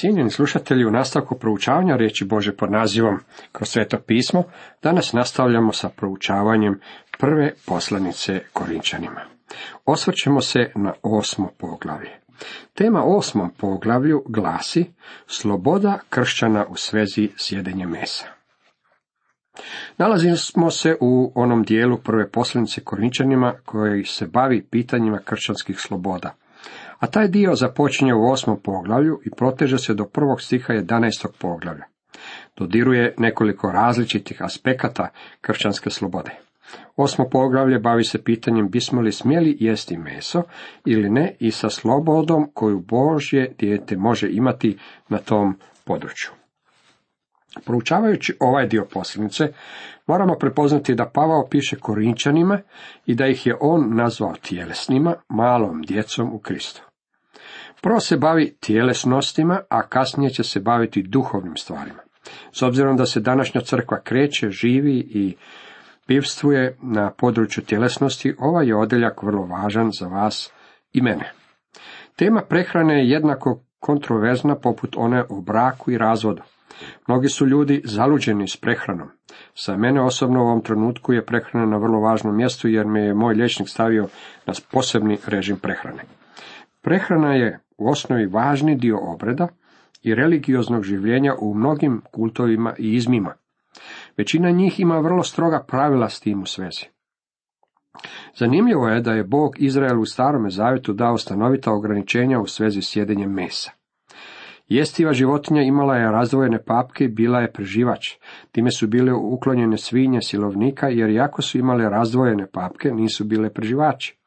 Cijenjeni slušatelji, u nastavku proučavanja riječi Bože pod nazivom kroz sveto pismo, danas nastavljamo sa proučavanjem prve poslanice Korinčanima. Osvrćemo se na osmo poglavlje. Tema osmom poglavlju glasi Sloboda kršćana u svezi s jedenjem mesa. Nalazimo se u onom dijelu prve poslanice Korinčanima koji se bavi pitanjima kršćanskih sloboda. A taj dio započinje u osmom poglavlju i proteže se do prvog stiha 11. poglavlja. Dodiruje nekoliko različitih aspekata kršćanske slobode. Osmo poglavlje bavi se pitanjem bismo li smjeli jesti meso ili ne i sa slobodom koju Božje dijete može imati na tom području. Proučavajući ovaj dio posljednice, moramo prepoznati da Pavao piše Korinčanima i da ih je on nazvao tjelesnima, malom djecom u Kristu. Prvo se bavi tjelesnostima, a kasnije će se baviti duhovnim stvarima. S obzirom da se današnja crkva kreće, živi i pivstvuje na području tjelesnosti, ovaj je odeljak vrlo važan za vas i mene. Tema prehrane je jednako kontroverzna poput one o braku i razvodu. Mnogi su ljudi zaluđeni s prehranom. Sa mene osobno u ovom trenutku je prehrana na vrlo važnom mjestu jer me je moj liječnik stavio na posebni režim prehrane. Prehrana je u osnovi važni dio obreda i religioznog življenja u mnogim kultovima i izmima. Većina njih ima vrlo stroga pravila s tim u svezi. Zanimljivo je da je Bog Izraelu u starome zavjetu dao stanovita ograničenja u svezi s jedenjem mesa. Jestiva životinja imala je razdvojene papke i bila je preživač. Time su bile uklonjene svinje silovnika, jer jako su imale razdvojene papke, nisu bile preživači.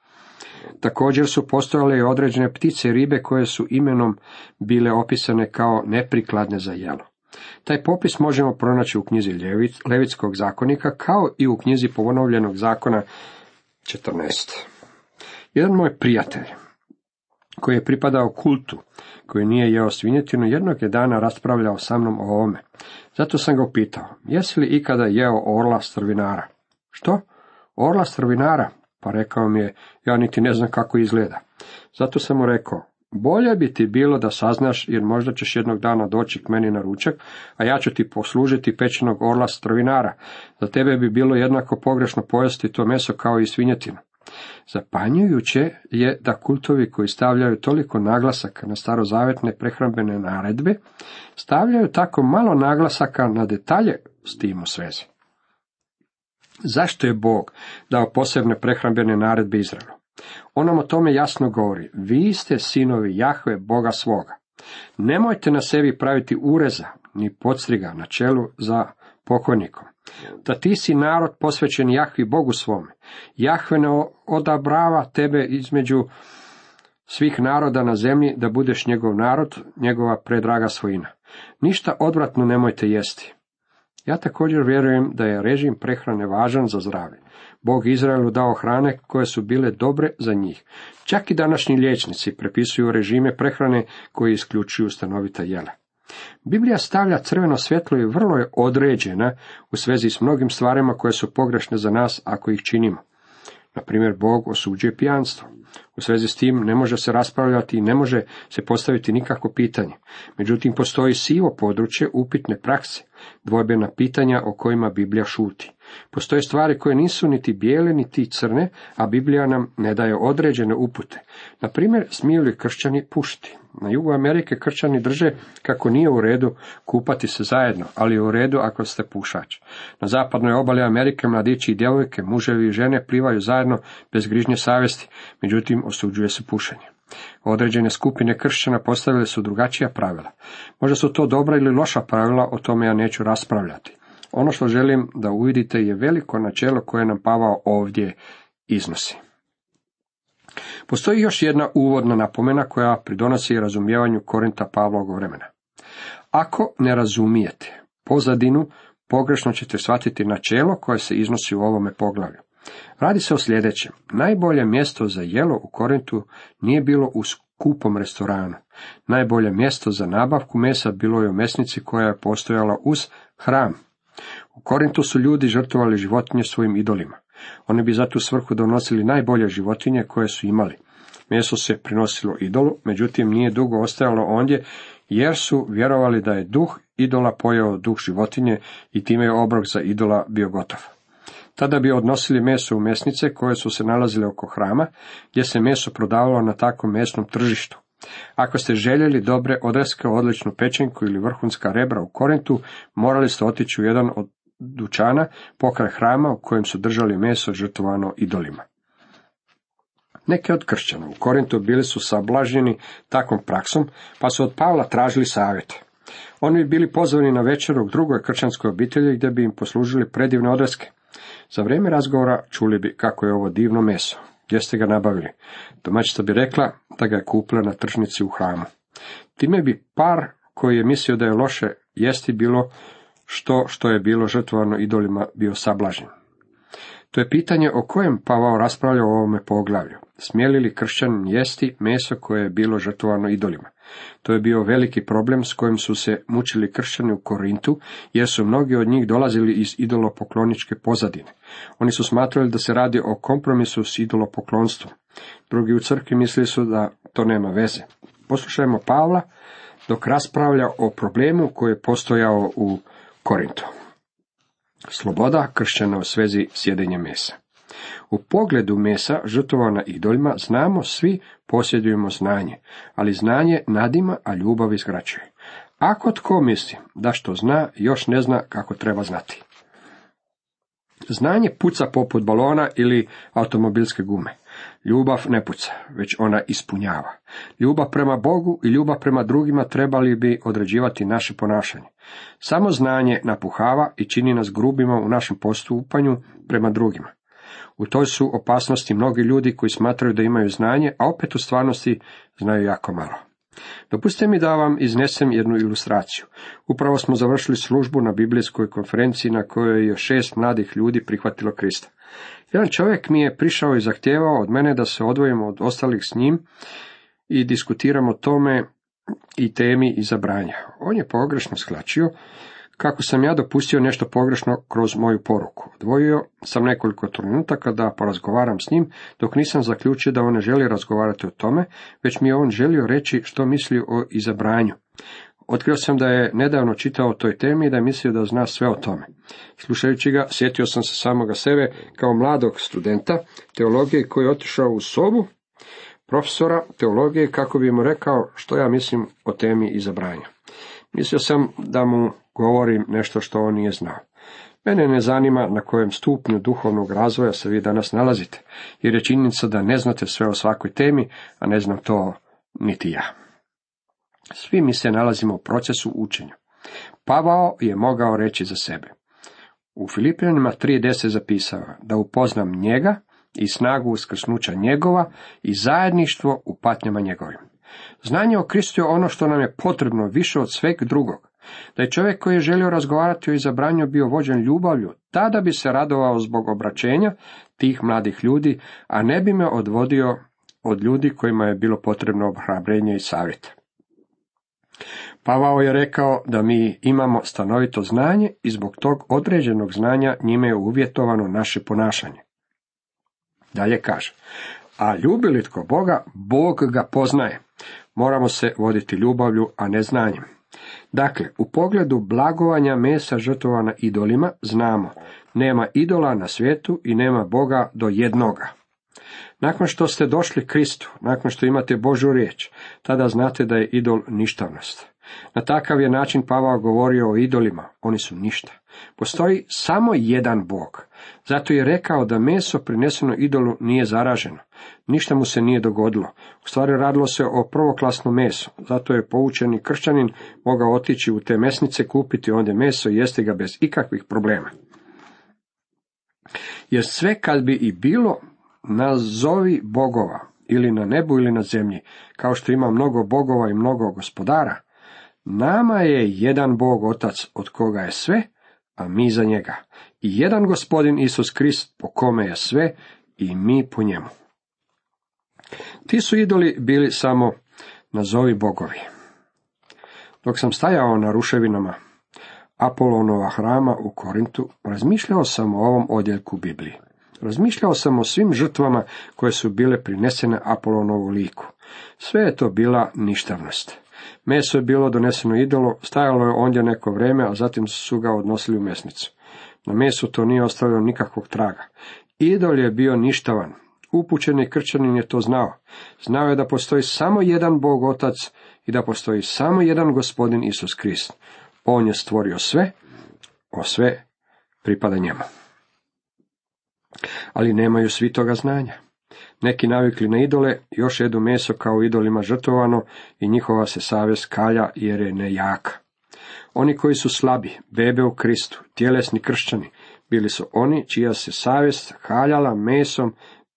Također su postojale i određene ptice i ribe koje su imenom bile opisane kao neprikladne za jelo. Taj popis možemo pronaći u knjizi Levitskog zakonika kao i u knjizi ponovljenog zakona 14. Jedan moj prijatelj, koji je pripadao kultu, koji nije jeo svinjetinu, jednog je dana raspravljao sa mnom o ovome. Zato sam ga upitao, jesi li ikada jeo orla strvinara? Što? Orla strvinara? Pa rekao mi je, ja niti ne znam kako izgleda. Zato sam mu rekao, bolje bi ti bilo da saznaš, jer možda ćeš jednog dana doći k meni na ručak, a ja ću ti poslužiti pečenog orla strvinara. Za tebe bi bilo jednako pogrešno pojesti to meso kao i svinjetinu. Zapanjujuće je da kultovi koji stavljaju toliko naglasaka na starozavetne prehrambene naredbe, stavljaju tako malo naglasaka na detalje s tim u svezi. Zašto je Bog dao posebne prehrambene naredbe Izraelu? On nam o tome jasno govori. Vi ste sinovi Jahve, Boga svoga. Nemojte na sebi praviti ureza, ni podstriga na čelu za pokojnikom. Da ti si narod posvećen Jahvi Bogu svome. Jahve ne odabrava tebe između svih naroda na zemlji da budeš njegov narod, njegova predraga svojina. Ništa odvratno nemojte jesti. Ja također vjerujem da je režim prehrane važan za zdravlje. Bog Izraelu dao hrane koje su bile dobre za njih. Čak i današnji liječnici prepisuju režime prehrane koji isključuju stanovita jela. Biblija stavlja crveno svjetlo i vrlo je određena u svezi s mnogim stvarima koje su pogrešne za nas ako ih činimo. Na primjer, Bog osuđuje pijanstvo. U svezi s tim ne može se raspravljati i ne može se postaviti nikakvo pitanje. Međutim, postoji sivo područje upitne prakse, dvojbena pitanja o kojima Biblija šuti. Postoje stvari koje nisu niti bijele, niti crne, a Biblija nam ne daje određene upute. Na primjer, smiju li kršćani pušiti? Na jugu Amerike kršćani drže kako nije u redu kupati se zajedno, ali je u redu ako ste pušač. Na zapadnoj obali Amerike mladići i djevojke, muževi i žene plivaju zajedno bez grižnje savjesti, međutim osuđuje se pušenje. Određene skupine kršćana postavile su drugačija pravila. Možda su to dobra ili loša pravila, o tome ja neću raspravljati. Ono što želim da uvidite je veliko načelo koje nam Pavao ovdje iznosi. Postoji još jedna uvodna napomena koja pridonosi razumijevanju Korinta Pavlovog vremena. Ako ne razumijete pozadinu, pogrešno ćete shvatiti načelo koje se iznosi u ovome poglavlju. Radi se o sljedećem. Najbolje mjesto za jelo u Korintu nije bilo u skupom restoranu. Najbolje mjesto za nabavku mesa bilo je u mesnici koja je postojala uz hram. U Korintu su ljudi žrtvovali životinje svojim idolima. Oni bi za tu svrhu donosili najbolje životinje koje su imali. Meso se prinosilo idolu, međutim nije dugo ostajalo ondje, jer su vjerovali da je duh idola pojeo duh životinje i time je obrok za idola bio gotov. Tada bi odnosili meso u mesnice koje su se nalazile oko hrama, gdje se meso prodavalo na takvom mesnom tržištu. Ako ste željeli dobre odreske, odličnu pečenku ili vrhunska rebra u Korintu, morali ste otići u jedan od dućana pokraj hrama u kojem su držali meso žrtvovano idolima. Neke od kršćana u Korintu bili su sablaženi takvom praksom, pa su od Pavla tražili savjet. Oni bi bili pozvani na večeru u drugoj kršćanskoj obitelji gdje bi im poslužili predivne odreske. Za vrijeme razgovora čuli bi kako je ovo divno meso. Gdje ste ga nabavili? Domaćica bi rekla da ga je kupila na tržnici u hramu. Time bi par koji je mislio da je loše jesti bilo što što je bilo žrtvovano idolima bio sablažen. To je pitanje o kojem Pavao raspravlja u ovome poglavlju. Smjeli li kršćan jesti meso koje je bilo žrtvovano idolima? To je bio veliki problem s kojim su se mučili kršćani u Korintu, jer su mnogi od njih dolazili iz idolopokloničke pozadine. Oni su smatrali da se radi o kompromisu s idolopoklonstvom. Drugi u crkvi mislili su da to nema veze. Poslušajmo Pavla dok raspravlja o problemu koji je postojao u Korintu. Sloboda kršćana u svezi sjedenja mesa. U pogledu mesa žrtvovana idolima znamo svi posjedujemo znanje, ali znanje nadima, a ljubav izgrađuje. Ako tko misli da što zna, još ne zna kako treba znati. Znanje puca poput balona ili automobilske gume. Ljubav ne puca, već ona ispunjava. Ljubav prema Bogu i ljubav prema drugima trebali bi određivati naše ponašanje. Samo znanje napuhava i čini nas grubima u našem postupanju prema drugima. U toj su opasnosti mnogi ljudi koji smatraju da imaju znanje, a opet u stvarnosti znaju jako malo. Dopustite mi da vam iznesem jednu ilustraciju. Upravo smo završili službu na biblijskoj konferenciji na kojoj je šest mladih ljudi prihvatilo Krista. Jedan čovjek mi je prišao i zahtijevao od mene da se odvojimo od ostalih s njim i diskutiramo tome i temi izabranja. On je pogrešno sklačio kako sam ja dopustio nešto pogrešno kroz moju poruku. Dvojio sam nekoliko trenutaka da porazgovaram s njim, dok nisam zaključio da on ne želi razgovarati o tome, već mi je on želio reći što misli o izabranju. Otkrio sam da je nedavno čitao o toj temi i da je mislio da zna sve o tome. Slušajući ga, sjetio sam se samoga sebe kao mladog studenta teologije koji je otišao u sobu profesora teologije kako bi mu rekao što ja mislim o temi izabranja. Mislio sam da mu govorim nešto što on nije znao. Mene ne zanima na kojem stupnju duhovnog razvoja se vi danas nalazite, jer je činjenica da ne znate sve o svakoj temi, a ne znam to niti ja. Svi mi se nalazimo u procesu učenja. Pavao je mogao reći za sebe. U Filipijanima 3.10 zapisao da upoznam njega i snagu uskrsnuća njegova i zajedništvo u patnjama njegovim. Znanje o Kristu je ono što nam je potrebno više od sveg drugog. Da je čovjek koji je želio razgovarati o izabranju bio vođen ljubavlju, tada bi se radovao zbog obraćenja tih mladih ljudi, a ne bi me odvodio od ljudi kojima je bilo potrebno ohrabrenje i savjet. Pavao je rekao da mi imamo stanovito znanje i zbog tog određenog znanja njime je uvjetovano naše ponašanje. Dalje kaže, a ljubi li tko Boga, Bog ga poznaje. Moramo se voditi ljubavlju, a ne znanjem. Dakle, u pogledu blagovanja mesa žrtvovana idolima znamo, nema idola na svijetu i nema Boga do jednoga. Nakon što ste došli Kristu, nakon što imate Božu riječ, tada znate da je idol ništavnost. Na takav je način Pavao govorio o idolima, oni su ništa. Postoji samo jedan Bog. Zato je rekao da meso prineseno idolu nije zaraženo. Ništa mu se nije dogodilo. U stvari radilo se o prvoklasnom mesu. Zato je poučeni kršćanin mogao otići u te mesnice, kupiti ondje meso i jesti ga bez ikakvih problema. Jer sve kad bi i bilo nazovi bogova, ili na nebu ili na zemlji, kao što ima mnogo bogova i mnogo gospodara, Nama je jedan Bog Otac od koga je sve, a mi za njega. Jedan gospodin Isus Krist po kome je sve i mi po njemu. Ti su idoli bili samo nazovi bogovi. Dok sam stajao na ruševinama Apolonova hrama u Korintu, razmišljao sam o ovom odjeljku Biblije. Razmišljao sam o svim žrtvama koje su bile prinesene Apolonovu liku. Sve je to bila ništavnost. Meso je bilo doneseno idolo, stajalo je ondje neko vrijeme, a zatim su ga odnosili u mesnicu. Na mesu to nije ostavilo nikakvog traga. Idol je bio ništavan. Upućeni krčanin je to znao. Znao je da postoji samo jedan Bog Otac i da postoji samo jedan gospodin Isus Krist. On je stvorio sve, o sve pripada njemu. Ali nemaju svi toga znanja. Neki navikli na idole, još jedu meso kao idolima žrtvovano i njihova se savjest kalja jer je nejaka. Oni koji su slabi, bebe u Kristu, tjelesni kršćani, bili su oni čija se savjest haljala mesom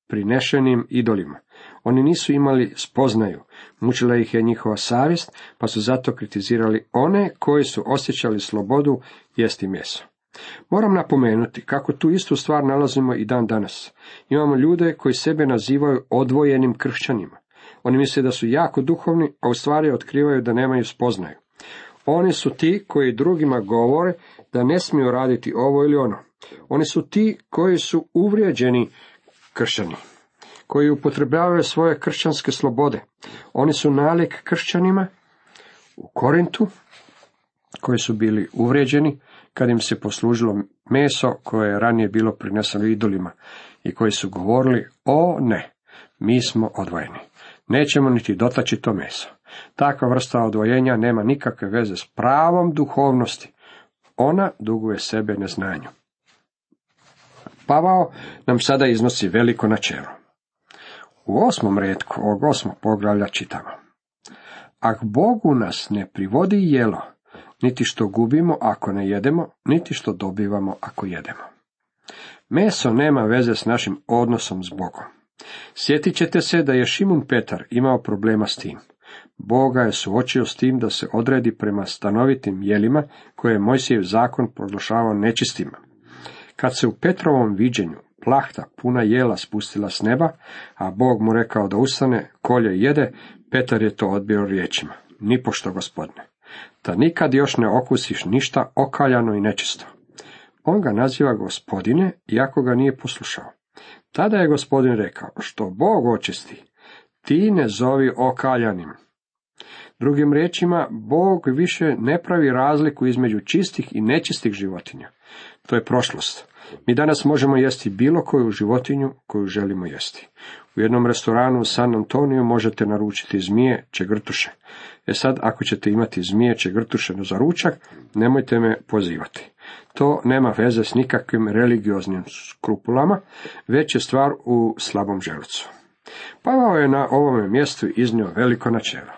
prinešenim idolima. Oni nisu imali spoznaju, mučila ih je njihova savjest, pa su zato kritizirali one koji su osjećali slobodu jesti meso. Moram napomenuti kako tu istu stvar nalazimo i dan danas. Imamo ljude koji sebe nazivaju odvojenim kršćanima. Oni misle da su jako duhovni, a u stvari otkrivaju da nemaju spoznaju. Oni su ti koji drugima govore da ne smiju raditi ovo ili ono. Oni su ti koji su uvrijeđeni kršćani, koji upotrebljavaju svoje kršćanske slobode. Oni su nalik kršćanima u Korintu, koji su bili uvrijeđeni, kad im se poslužilo meso koje je ranije bilo prineseno idolima i koji su govorili, o ne, mi smo odvojeni. Nećemo niti dotaći to meso. Takva vrsta odvojenja nema nikakve veze s pravom duhovnosti. Ona duguje sebe neznanju. Pavao nam sada iznosi veliko načelo. U osmom redku ovog osmog poglavlja čitamo. Ak Bogu nas ne privodi jelo, niti što gubimo ako ne jedemo, niti što dobivamo ako jedemo. Meso nema veze s našim odnosom s Bogom. Sjetit ćete se da je Šimun Petar imao problema s tim. Boga je suočio s tim da se odredi prema stanovitim jelima koje je Mojsijev zakon proglašavao nečistima. Kad se u Petrovom viđenju plahta puna jela spustila s neba, a Bog mu rekao da ustane, kolje jede, Petar je to odbio riječima. Nipošto, gospodine da nikad još ne okusiš ništa okaljano i nečisto. On ga naziva gospodine, iako ga nije poslušao. Tada je gospodin rekao, što Bog očisti, ti ne zovi okaljanim. Drugim riječima, Bog više ne pravi razliku između čistih i nečistih životinja. To je prošlost. Mi danas možemo jesti bilo koju životinju koju želimo jesti. U jednom restoranu u San Antoniju možete naručiti zmije, čegrtuše. E sad, ako ćete imati zmije, čegrtuše za ručak, nemojte me pozivati. To nema veze s nikakvim religioznim skrupulama, već je stvar u slabom želucu. Pavao je na ovome mjestu iznio veliko načelo.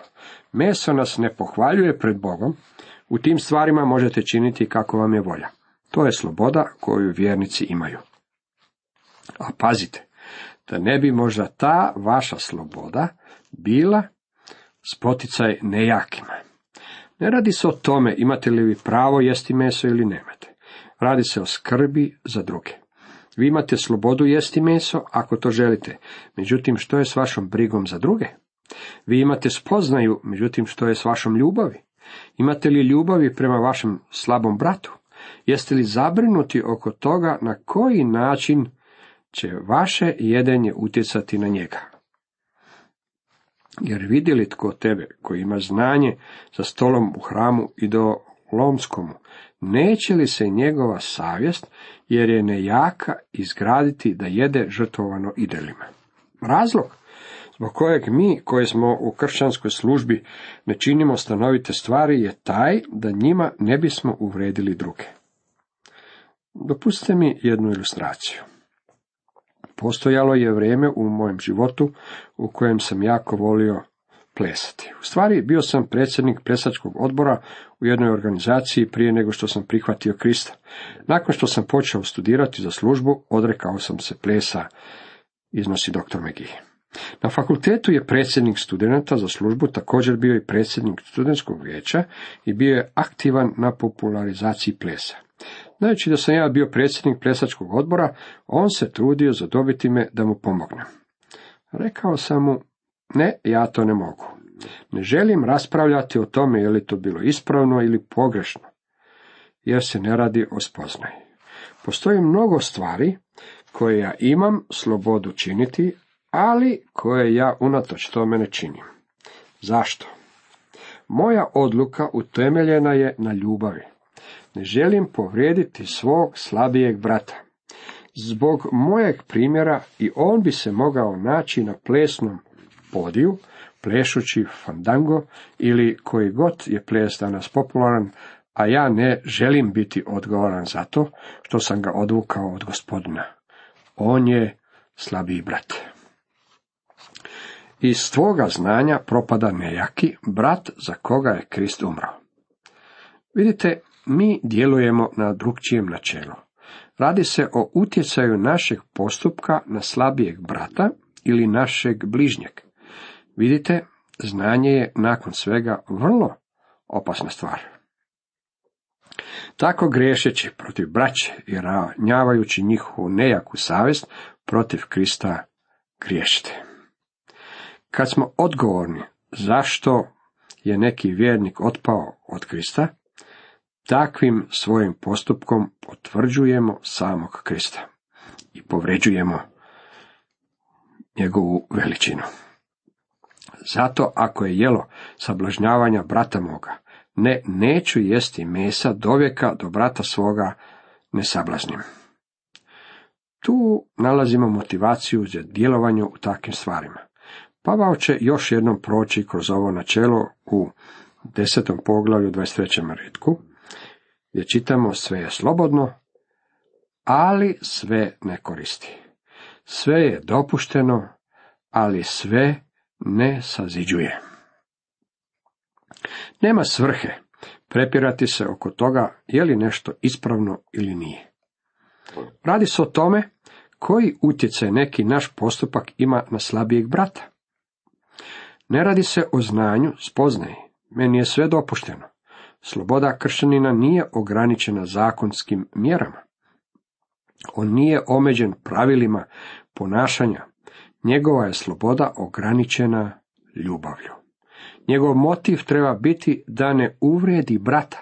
Meso nas ne pohvaljuje pred Bogom, u tim stvarima možete činiti kako vam je volja. To je sloboda koju vjernici imaju. A pazite, da ne bi možda ta vaša sloboda bila spoticaj nejakima. Ne radi se o tome imate li vi pravo jesti meso ili nemate. Radi se o skrbi za druge. Vi imate slobodu jesti meso ako to želite, međutim što je s vašom brigom za druge? Vi imate spoznaju, međutim što je s vašom ljubavi? Imate li ljubavi prema vašem slabom bratu? Jeste li zabrinuti oko toga na koji način će vaše jedenje utjecati na njega? Jer vidi li tko tebe, koji ima znanje za stolom u hramu i do lomskomu, neće li se njegova savjest, jer je nejaka, izgraditi da jede žrtvovano idelima? Razlog zbog kojeg mi, koji smo u kršćanskoj službi, ne činimo stanovite stvari, je taj da njima ne bismo uvredili druge. Dopustite mi jednu ilustraciju. Postojalo je vrijeme u mojem životu u kojem sam jako volio plesati. U stvari, bio sam predsjednik plesačkog odbora u jednoj organizaciji prije nego što sam prihvatio Krista. Nakon što sam počeo studirati za službu, odrekao sam se plesa, iznosi dr. McGee. Na fakultetu je predsjednik studenta za službu također bio i predsjednik studentskog vijeća i bio je aktivan na popularizaciji plesa. Znajući da sam ja bio predsjednik plesačkog odbora, on se trudio zadobiti me da mu pomognem. Rekao sam mu, ne, ja to ne mogu. Ne želim raspravljati o tome je li to bilo ispravno ili pogrešno, jer se ne radi o spoznaji. Postoji mnogo stvari koje ja imam slobodu činiti, ali koje ja unatoč tome ne činim. Zašto? Moja odluka utemeljena je na ljubavi. Ne želim povrijediti svog slabijeg brata. Zbog mojeg primjera i on bi se mogao naći na plesnom podiju, plešući fandango ili koji god je ples danas popularan, a ja ne želim biti odgovoran za to što sam ga odvukao od gospodina. On je slabiji brat. Iz tvoga znanja propada nejaki brat za koga je Krist umro. Vidite, mi djelujemo na drugčijem načelu. Radi se o utjecaju našeg postupka na slabijeg brata ili našeg bližnjeg. Vidite, znanje je nakon svega vrlo opasna stvar. Tako griješeći protiv braće i ranjavajući njihovu nejaku savjest protiv Krista griješite. Kad smo odgovorni zašto je neki vjernik otpao od Krista, takvim svojim postupkom potvrđujemo samog Krista i povređujemo njegovu veličinu. Zato ako je jelo sablažnjavanja brata moga, ne, neću jesti mesa dovijeka do brata svoga ne sablaznim. Tu nalazimo motivaciju za djelovanje u takvim stvarima. Pavao će još jednom proći kroz ovo načelo u desetom poglavlju 23. redku, gdje čitamo sve je slobodno, ali sve ne koristi. Sve je dopušteno, ali sve ne saziđuje. Nema svrhe prepirati se oko toga je li nešto ispravno ili nije. Radi se o tome koji utjecaj neki naš postupak ima na slabijeg brata. Ne radi se o znanju, spoznaji. Meni je sve dopušteno. Sloboda kršćanina nije ograničena zakonskim mjerama. On nije omeđen pravilima ponašanja. Njegova je sloboda ograničena ljubavlju. Njegov motiv treba biti da ne uvrijedi brata,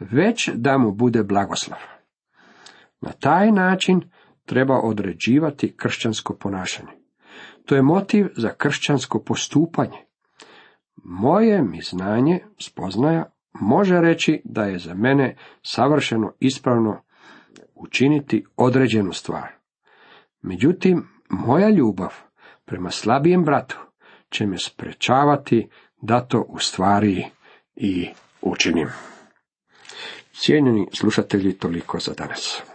već da mu bude blagoslov. Na taj način treba određivati kršćansko ponašanje. To je motiv za kršćansko postupanje. Moje mi znanje, spoznaja, može reći da je za mene savršeno ispravno učiniti određenu stvar. Međutim, moja ljubav prema slabijem bratu će me sprečavati da to u stvari i učinim. Cijenjeni slušatelji, toliko za danas.